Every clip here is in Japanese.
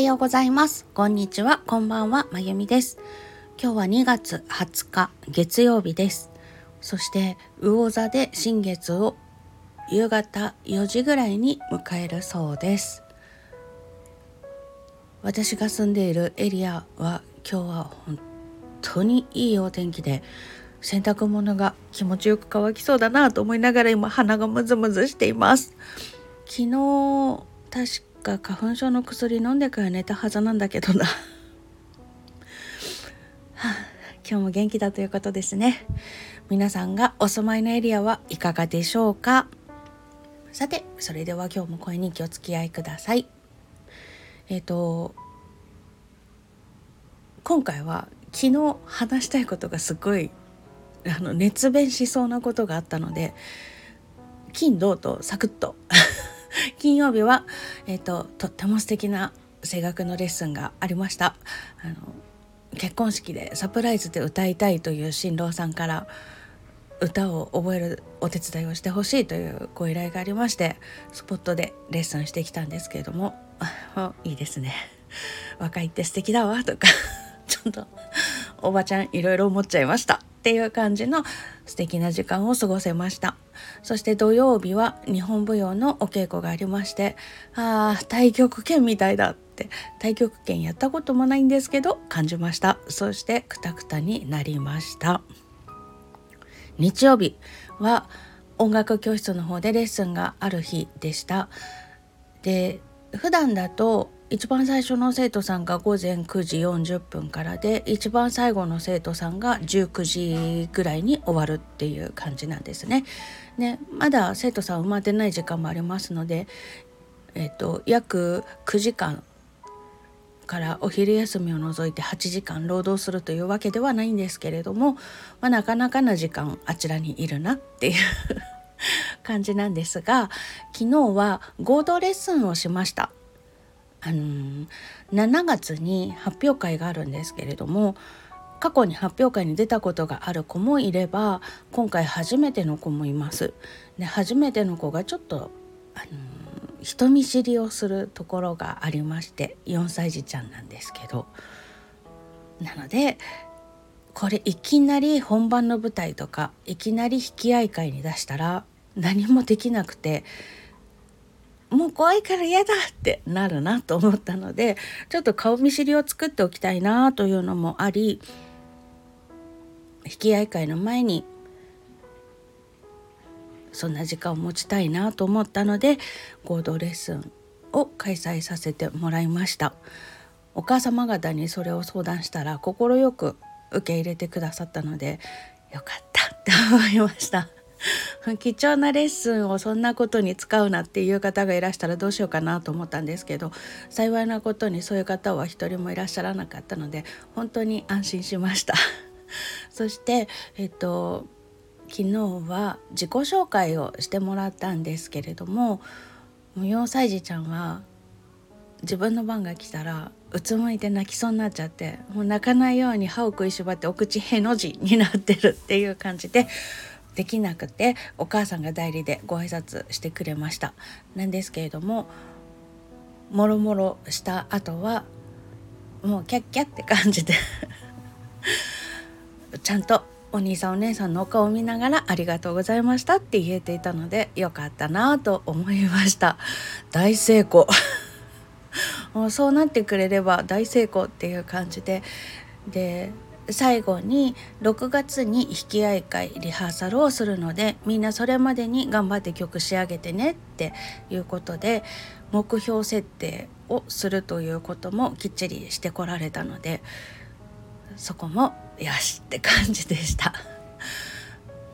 ようございます。こんにちは、こんばんは、まゆみです。今日は2月20日、月曜日です。そして、魚座で新月を夕方4時ぐらいに迎えるそうです。私が住んでいるエリアは今日は本当にいいお天気で洗濯物が気持ちよく乾きそうだなと思いながら今鼻がムズムズしています昨日確か花粉症の薬飲んでから寝たはずなんだけどな、はあ、今日も元気だということですね。皆さんがお住まいのエリアはいかがでしょうか。さてそれでは今日も声に気をつき合いください。えっ、ー、と今回は昨日話したいことがすごいあの熱弁しそうなことがあったので金土とサクッと。金曜日は、えーと、とっても素敵な声楽のレッスンがありました。あの結婚式でサプライズで歌いたいという新郎さんから歌を覚えるお手伝いをしてほしいというご依頼がありましてスポットでレッスンしてきたんですけれども いいですね。若いって素敵だわとか ちょっとおばちゃんいろいろ思っちゃいました。っていう感じの素敵な時間を過ごせました。そして土曜日は日本舞踊のお稽古がありましてああ太極拳みたいだって太極拳やったこともないんですけど感じました。そしてくたくたになりました。日曜日は音楽教室の方でレッスンがある日でした。で普段だと一番最初の生徒さんが午前9時40分からで一番最後の生徒さんが19時ぐらいに終わるっていう感じなんですね。ねまだ生徒さん埋まってない時間もありますので、えっと、約9時間からお昼休みを除いて8時間労働するというわけではないんですけれども、まあ、なかなかな時間あちらにいるなっていう 感じなんですが昨日は合同レッスンをしました。あの7月に発表会があるんですけれども過去に発表会に出たことがある子もいれば今回初めての子もいます。で初めての子がちょっとあの人見知りをするところがありまして4歳児ちゃんなんですけどなのでこれいきなり本番の舞台とかいきなり引き合い会に出したら何もできなくてもう怖いから嫌だってなるなと思ったのでちょっと顔見知りを作っておきたいなというのもあり引き合い会の前にそんな時間を持ちたいなと思ったので合同レッスンを開催させてもらいました。お母様方にそれを相談したら快く受け入れてくださったのでよかったって思いました。貴重なレッスンをそんなことに使うなっていう方がいらしたらどうしようかなと思ったんですけど幸いなことにそういう方は一人もいらっしゃらなかったので本当に安心しました。そしてえっと昨日は自己紹介をしてもらったんですけれども4歳児ちゃんは自分の番が来たらうつむいて泣きそうになっちゃってもう泣かないように歯を食いしばってお口への字になってるっていう感じでできなくてお母さんが代理でご挨拶してくれました。なんですけれどももろもろした後はもうキャッキャって感じでちゃんとお兄さんお姉さんのお顔を見ながらありがとうございましたって言えていたのでよかったなと思いました。大成功。もうそうなってくれれば大成功っていう感じで。で最後に6月に引き合い会リハーサルをするのでみんなそれまでに頑張って曲仕上げてねっていうことで目標設定をするということもきっちりしてこられたのでそこもよしって感じでした。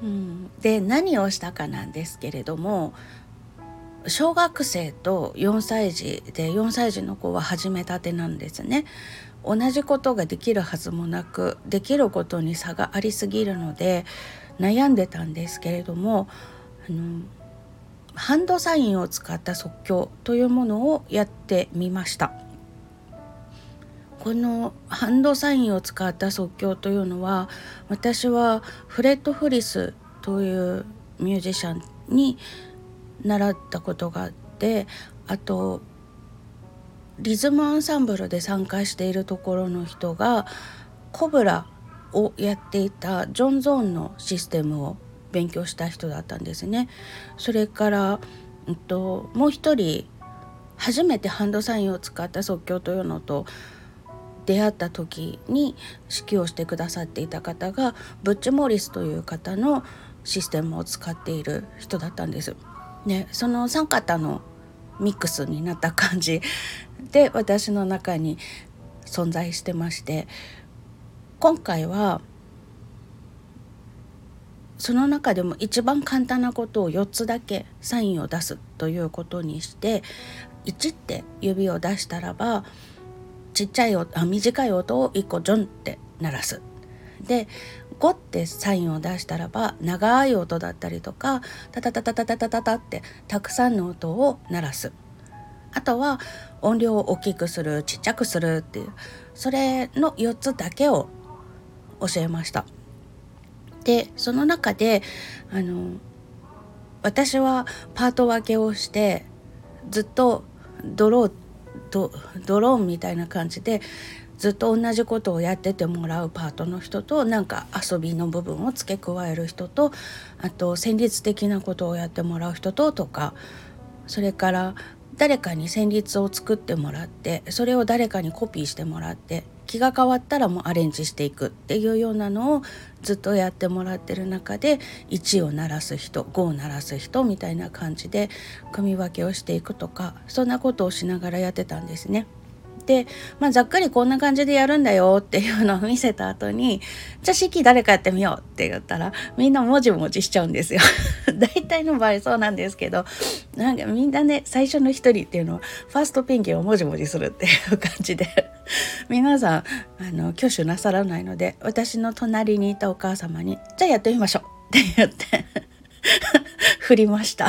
うん、で何をしたかなんですけれども小学生と4歳児で4歳児の子は始めたてなんですね。同じことができるはずもなくできることに差がありすぎるので悩んでたんですけれどもあのハンドサインを使った即興というものをやってみました。このハンドサインを使った即興というのは私はフレッド・フリスというミュージシャンに習ったことがあってあとリズムアンサンブルで参加しているところの人がコブラをやっていたジョン・ゾーンのシステムを勉強した人だったんですね。それから、えっと、もう一人初めてハンドサインを使った即興というのと出会った時に指揮をしてくださっていた方がブッチ・モリスという方のシステムを使っている人だったんです。ね、その3方のミックスになった感じで私の中に存在してまして今回はその中でも一番簡単なことを4つだけサインを出すということにして1って指を出したらばちっちゃい音あ短い音を1個ジョンって鳴らす。で5ってサインを出したらば長い音だったりとかタタタタタタタタタってたくさんの音を鳴らす。あとは音量を大きくするちっちゃくするっていうそれの4つだけを教えました。でその中であの私はパート分けをしてずっとドロードドローンみたいな感じでずっと同じことをやっててもらうパートの人となんか遊びの部分を付け加える人とあと戦慄的なことをやってもらう人ととかそれから誰かに戦慄を作ってもらってそれを誰かにコピーしてもらって気が変わったらもうアレンジしていくっていうようなのをずっとやってもらってる中で1を鳴らす人5を鳴らす人みたいな感じで組み分けをしていくとかそんなことをしながらやってたんですね。で、まあ、ざっくりこんな感じでやるんだよっていうのを見せた後にじゃあ式誰かやってみようって言ったらみんなもじもじしちゃうんですよ 大体の場合そうなんですけどなんかみんなね最初の一人っていうのはファーストペンギンをもじもじするっていう感じで 皆さんあの挙手なさらないので私の隣にいたお母様に「じゃあやってみましょう」って言って 振りました。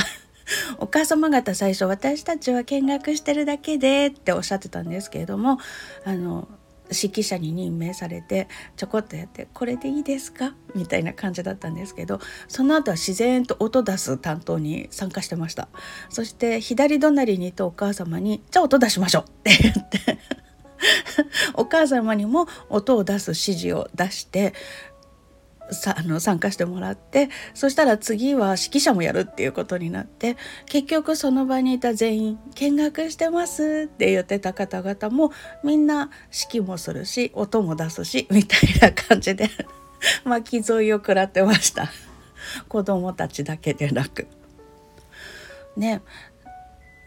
お母様方最初私たちは見学してるだけでっておっしゃってたんですけれどもあの指揮者に任命されてちょこっとやって「これでいいですか?」みたいな感じだったんですけどその後は自然と音出す担当に参加してましたそして左隣にいたお母様に「じゃあ音出しましょう」って言って お母様にも音を出す指示を出してさあの参加してもらってそしたら次は指揮者もやるっていうことになって結局その場にいた全員「見学してます」って言ってた方々もみんな指揮もするし音も出すしみたいな感じで 巻き添いを食らってました子供たちだけでなく。ね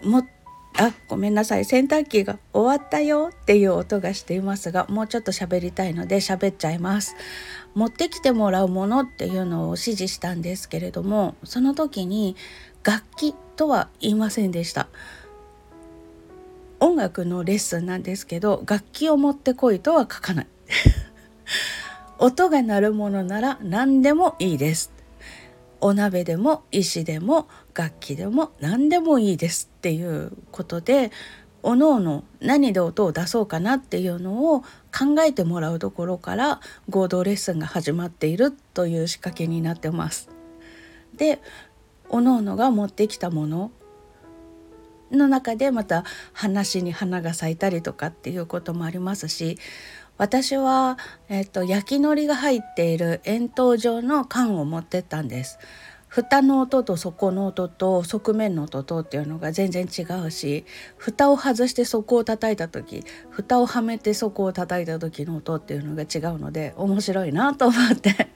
もあごめんなさい。洗濯機が終わったよっていう音がしていますがもうちょっと喋りたいので喋っちゃいます。持ってきてもらうものっていうのを指示したんですけれどもその時に楽器とは言いませんでした。音楽のレッスンなんですけど楽器を持ってこいとは書かない。音が鳴るものなら何でもいいです。お鍋でも石でも楽器でも何でもいいですっていうことでおのおの何で音を出そうかなっていうのを考えてもらうところから合同レッスンが始まっているという仕掛けになってます。でおのおのが持ってきたものの中でまた話に花が咲いたりとかっていうこともありますし私は、えっと、焼きのりが入っている円筒状の缶を持ってったんです。蓋の音と底の音と側面の音とっていうのが全然違うし蓋を外して底を叩いた時蓋をはめて底を叩いた時の音っていうのが違うので面白いなと思って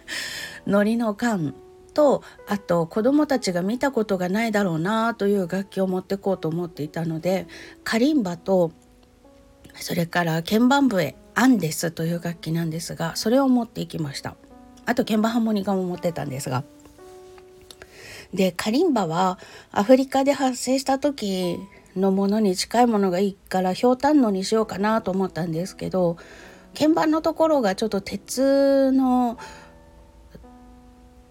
海苔の缶とあと子どもたちが見たことがないだろうなという楽器を持ってこうと思っていたのでカリンバとそれから鍵盤笛アンデスという楽器なんですがそれを持っていきました。あと鍵盤ハーモニカも持ってたんですが。でカリンバはアフリカで発生した時のものに近いものがいいからひょうたんのにしようかなと思ったんですけど鍵盤のところがちょっと鉄の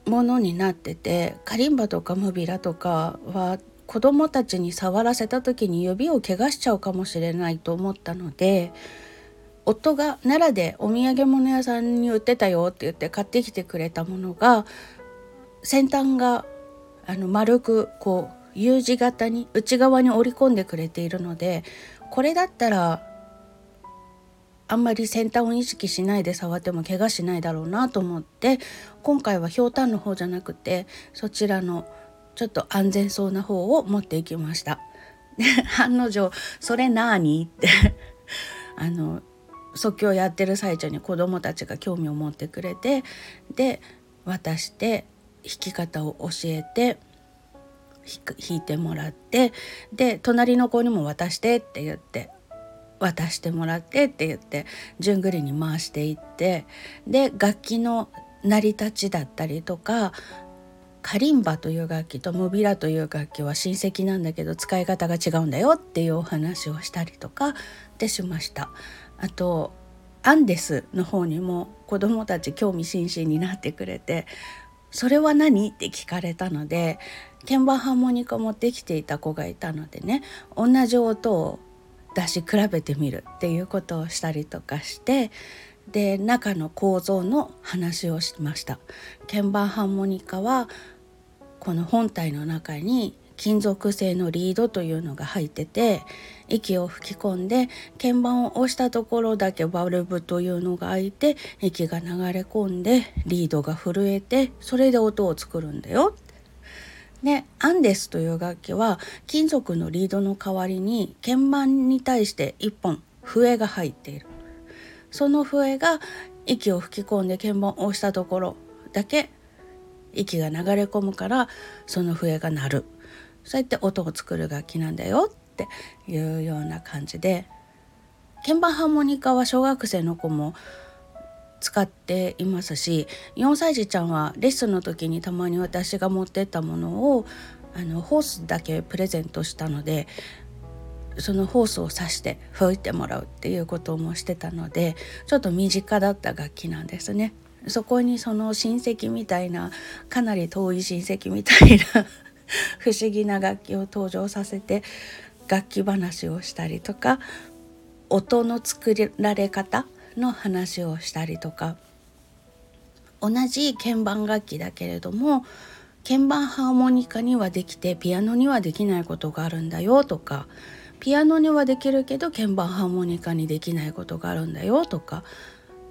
ものになっててカリンバとかムビラとかは子供たちに触らせた時に指を怪我しちゃうかもしれないと思ったので夫が奈良でお土産物屋さんに売ってたよって言って買ってきてくれたものが先端があの丸くこう U 字型に内側に折り込んでくれているのでこれだったらあんまり先端を意識しないで触っても怪我しないだろうなと思って今回はひょうたんの方じゃなくてそちらのちょっと安全そうな方を持っていきました。で案の定「それ何?」ってあの即興やってる最中に子どもたちが興味を持ってくれてで渡して弾き方を教えて弾いてもらってで隣の子にも渡してって言って渡してもらってって言って順繰りに回していってで楽器の成り立ちだったりとかカリンバという楽器とムビラという楽器は親戚なんだけど使い方が違うんだよっていうお話をしたりとかでしました。あとアンデスの方にも子どもたち興味津々になってくれて「それは何?」って聞かれたので鍵盤ハーモニカ持ってきていた子がいたのでね同じ音を出し比べてみるっていうことをしたりとかしてで中の構造の話をしました鍵盤ハーモニカはこの本体の中に金属製のリードというのが入ってて息を吹き込んで鍵盤を押したところだけバルブというのが開いて息が流れ込んでリードが震えてそれで音を作るんだよ。でアンデスという楽器は金属のリードの代わりに鍵盤に対して1本笛が入っている。その笛が息を吹き込んで鍵盤を押したところだけ息が流れ込むからその笛が鳴る。そうやって音を作る楽器なんだよっていうような感じで鍵盤ハーモニカは小学生の子も使っていますし4歳児ちゃんはレッスンの時にたまに私が持ってったものをあのホースだけプレゼントしたのでそのホースを刺して吹いてもらうっていうこともしてたのでちょっと身近だった楽器なんですね。そこにその親戚みたいなかなり遠い親戚みたいな 不思議な楽器を登場させて楽器話をしたりとか音の作られ方の話をしたりとか。同じ鍵盤楽器だけれども鍵盤ハーモニカにはできてピアノにはできないことがあるんだよとかピアノにはできるけど鍵盤ハーモニカにできないことがあるんだよとか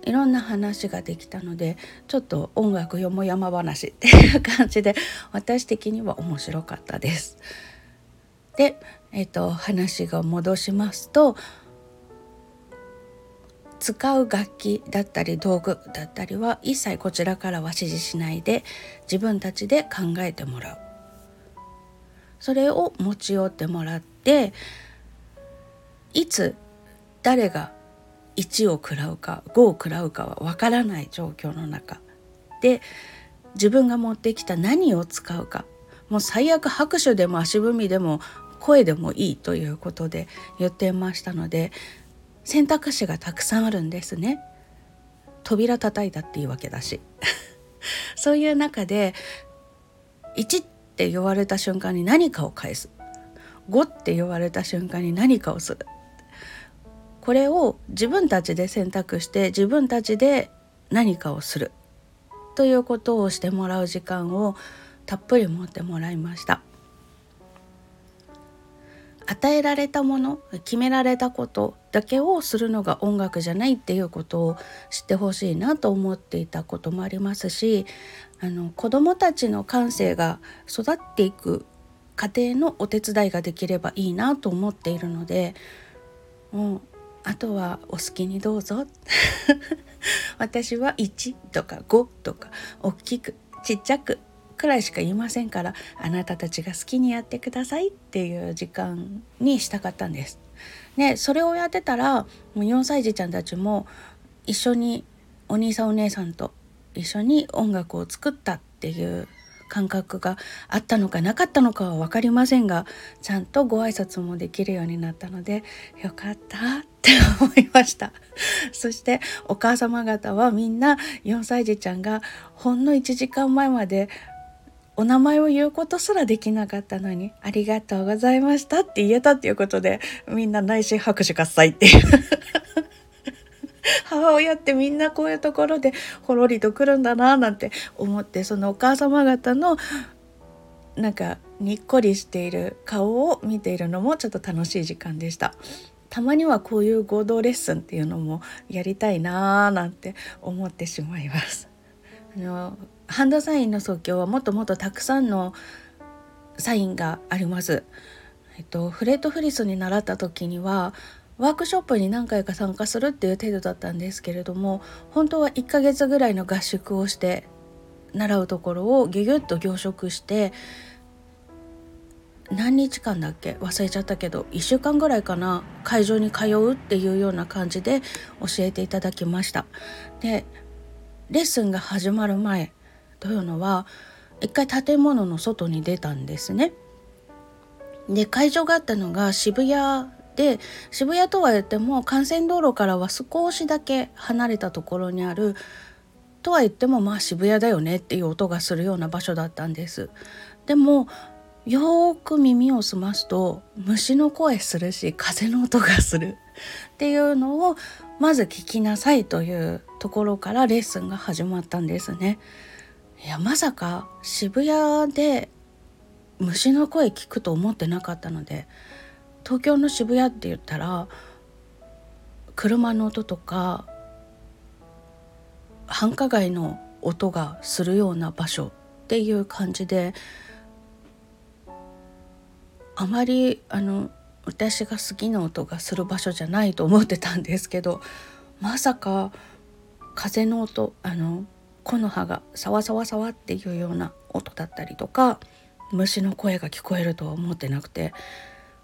いろんな話ができたのでちょっと音楽よも山話 っていう感じで私的には面白かったです。で、えーと話が戻しますと使う楽器だったり道具だったりは一切こちらからは指示しないで自分たちで考えてもらうそれを持ち寄ってもらっていつ誰が1を食らうか5を食らうかはわからない状況の中。で自分が持ってきた何を使うか。もう最悪拍手でも足踏みでも声でもいいということで言ってましたので選択肢がたくさんあるんですね。扉叩いたっていうわけだし。そういう中で1って言われた瞬間に何かを返す。5って言われた瞬間に何かをする。これを自分たちで選択して自分たちで何かをするということをしてもらう時間をたっぷり持ってもらいました。与えられたもの決められたことだけをするのが音楽じゃないっていうことを知ってほしいなと思っていたこともありますしあの子どもたちの感性が育っていく過程のお手伝いができればいいなと思っているのでもうあとはお好きにどうぞ 私は1とか5とか大きくちっちゃくくらいしか言いませんからあなたたちが好きにやってくださいっていう時間にしたかったんです。でそれをやってたらもう4歳児ちゃんたちも一緒にお兄さんお姉さんと一緒に音楽を作ったっていう感覚があったのかなかったのかは分かりませんがちゃんとご挨拶もできるようになったのでよかったって思いました。そしてお母様方はみんな4歳児ちゃんがほんの1時間前までお名前を言うことすらできなかったのにありがとうございましたって言えたっていうことでみんな内心拍手喝采っていう。母親ってみんなこういうところでほろりとくるんだななんて思ってそのお母様方のなんかにっこりしている顔を見ているのもちょっと楽しい時間でした。たまにはこういう合同レッスンっていうのもやりたいなーなんて思ってしまいます。あのハンドサインの即興はもっともっとたくさんのサインがあります。えっと、フレットフリスに習った時にはワークショップに何回か参加するっていう程度だったんですけれども本当は1ヶ月ぐらいの合宿をして習うところをギュギュッと凝縮して何日間だっけ？忘れちゃったけど1週間ぐらいかな？会場に通うっていうような感じで教えていただきました。でレッスンが始まる前というのは一回建物の外に出たんですね。で会場があったのが渋谷で渋谷とは言っても幹線道路からは少しだけ離れたところにあるとは言ってもまあ渋谷だよねっていう音がするような場所だったんです。でもよーく耳を澄ますと虫の声するし風の音がするっていうのをまず聞きなさいというところからレッスンが始まったんですね。いやまさか渋谷で虫の声聞くと思ってなかったので東京の渋谷って言ったら車の音とか繁華街の音がするような場所っていう感じであまりあの私が好きな音がする場所じゃないと思ってたんですけどまさか風の音あの木の葉がサワサワサワっていうような音だったりとか虫の声が聞こえるとは思ってなくて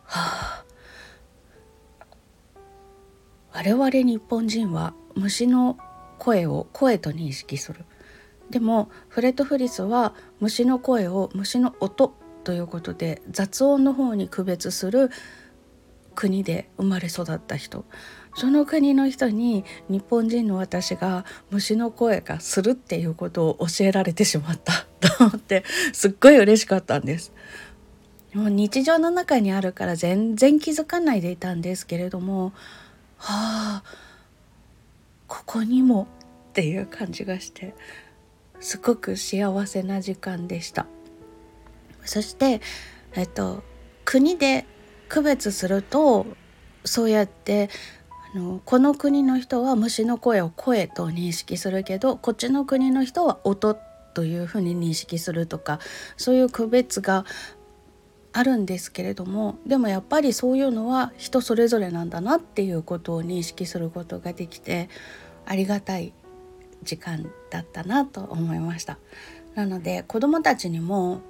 はあ。我々日本人は虫の声を声と認識する。でもフレット・フリスは虫の声を虫の音ということで雑音の方に区別する国で生まれ育った人。その国の人に日本人の私が虫の声がするっていうことを教えられてしまったと思ってすっごい嬉しかったんです。もう日常の中にあるから全然気づかないでいたんですけれどもはあここにもっていう感じがしてすごく幸せな時間でした。そしてえっと国で区別するとそうやってあのこの国の人は虫の声を声と認識するけどこっちの国の人は音というふうに認識するとかそういう区別があるんですけれどもでもやっぱりそういうのは人それぞれなんだなっていうことを認識することができてありがたい時間だったなと思いました。なので子どもたちにも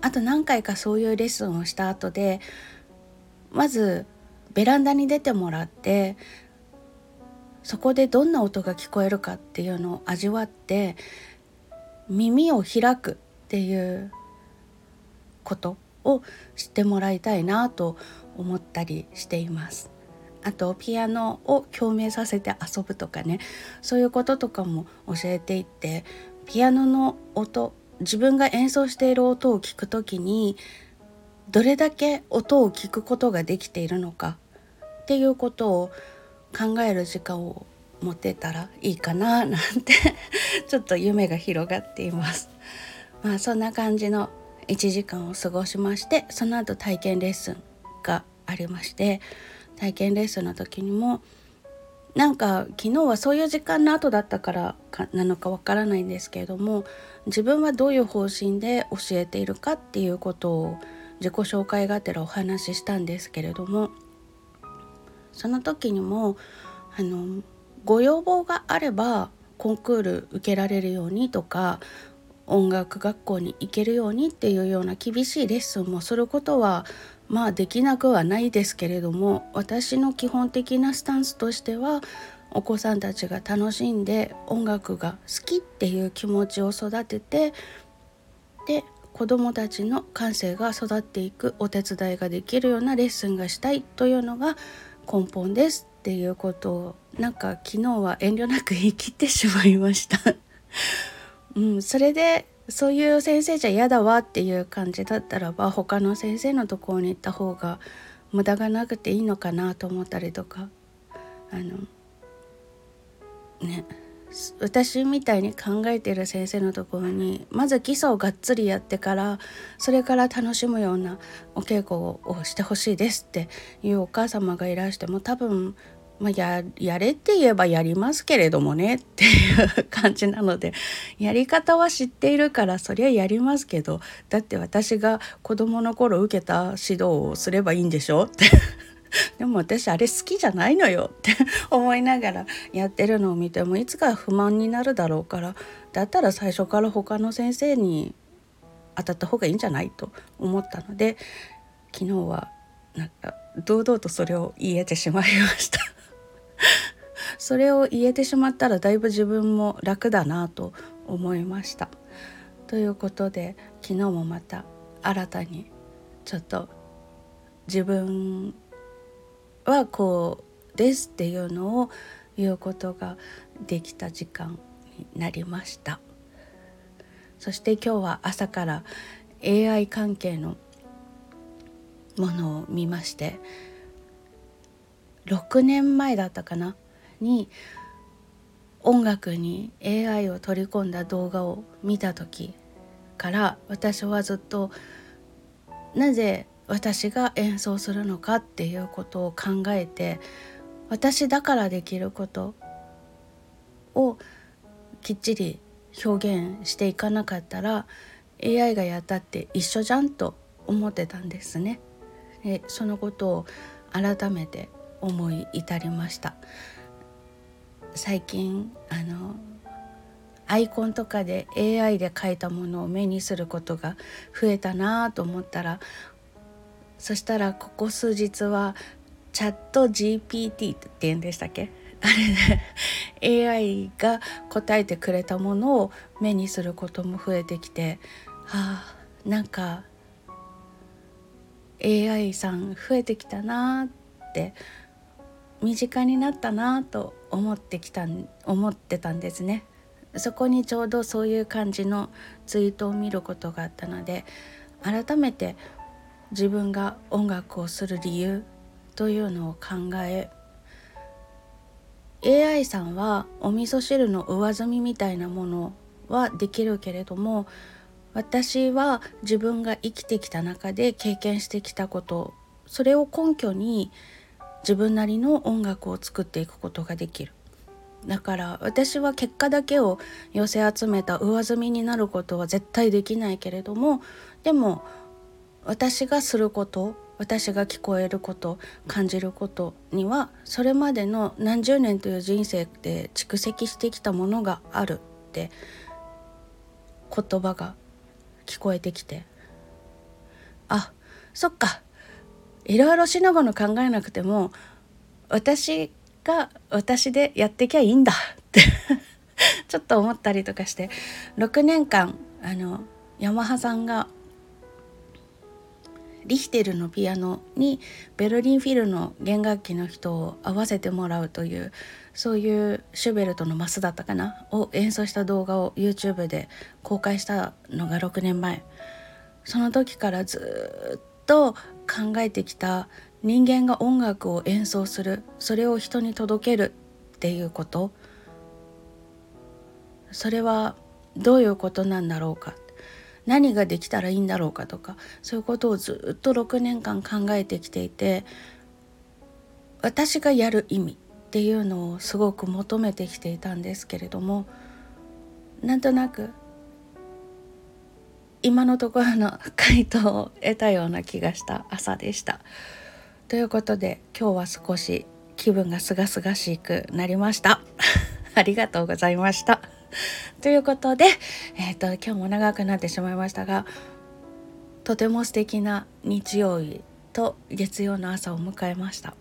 あと何回かそういうレッスンをした後でまずベランダに出てもらってそこでどんな音が聞こえるかっていうのを味わって耳を開くっていうことを知ってもらいたいなと思ったりしています。あとピアノを共鳴させて遊ぶとかねそういうこととかも教えていってピアノの音自分が演奏している音を聞くときにどれだけ音を聞くことができているのかっていうことを考える時間を持てたらいいかななんてちょっと夢が広がっています。まあそんな感じの1時間を過ごしましてその後体験レッスンがありまして体験レッスンの時にもなんか昨日はそういう時間の後だったからかなのかわからないんですけれども自分はどういう方針で教えているかっていうことを自己紹介がてらお話ししたんですけれどもその時にもあのご要望があればコンクール受けられるようにとか音楽学校に行けるようにっていうような厳しいレッスンもすることはまあできなくはないですけれども私の基本的なスタンスとしてはお子さんたちが楽しんで音楽が好きっていう気持ちを育ててで子どもたちの感性が育っていくお手伝いができるようなレッスンがしたいというのが根本ですっていうことをなんか昨日は遠慮なく言い切ってしまいました。うん、それでそういう先生じゃ嫌だわっていう感じだったらば他の先生のところに行った方が無駄がなくていいのかなと思ったりとか。あのね私みたいに考えてる先生のところにまず基礎をがっつりやってからそれから楽しむようなお稽古をしてほしいですっていうお母様がいらしても多分、まあ、ややれって言えばやりますけれどもねっていう感じなのでやり方は知っているからそりゃやりますけどだって私が子どもの頃受けた指導をすればいいんでしょって。でも私あれ好きじゃないのよって思いながらやってるのを見てもいつか不満になるだろうからだったら最初から他の先生に当たった方がいいんじゃないと思ったので昨日はなんか堂々とそれを言えてしまいました。それを言えてしまったらだいぶ自分も楽だなと思いました。ということで昨日もまた新たにちょっと自分はこうですっていうのを言うことができた時間になりましたそして今日は朝から AI 関係のものを見まして6年前だったかな？に音楽に AI を取り込んだ動画を見た時から私はずっとなぜ私が演奏するのかっていうことを考えて私だからできることをきっちり表現していかなかったら AI がやったって一緒じゃんと思ってたんですね。でそのことを改めて思い至りました。最近あのアイコンとかで AI で描いたものを目にすることが増えたなと思ったらそしたらここ数日はチャット GPT って言うんでしたっけ？あれで AI が答えてくれたものを目にすることも増えてきてはあなんか AI さん増えてきたなって身近になったなと思ってきた思ってたんですね。そこにちょうどそういう感じのツイートを見ることがあったので改めて自分が音楽をする理由というのを考え AI さんはお味噌汁の上積みみたいなものはできるけれども私は自分が生きてきた中で経験してきたことそれを根拠に自分なりの音楽を作っていくことができる。だから私は結果だけを寄せ集めた上積みになることは絶対できないけれどもでも私がすること私が聞こえること感じることにはそれまでの何十年という人生で蓄積してきたものがあるって言葉が聞こえてきてあそっか。いろいろしのごの考えなくても私が私でやってきゃいいんだって ちょっと思ったりとかして6年間あのヤマハさんがリヒテルのピアノにベルリンフィルの弦楽器の人を合わせてもらうというそういうシュベルトのマスだったかなを演奏した動画を YouTube で公開したのが6年前。その時からずっと考えてきた人間が音楽を演奏するそれを人に届けるっていうこと。それはどういうことなんだろうか。何ができたらいいんだろうかとかそういうことをずっと6年間考えてきていて私がやる意味っていうのをすごく求めてきていたんですけれどもなんとなく今のところの回答を得たような気がした朝でした。ということで今日は少し気分がすがすがしくなりました。ありがとうございました。ということで、えーと、今日も長くなってしまいましたがとても素敵な日曜日と月曜の朝を迎えました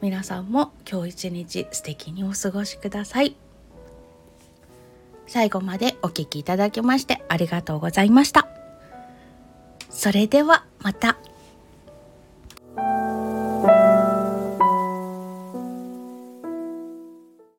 皆さんも今日一日素敵にお過ごしください最後までお聴きいただきましてありがとうございました。それではまた。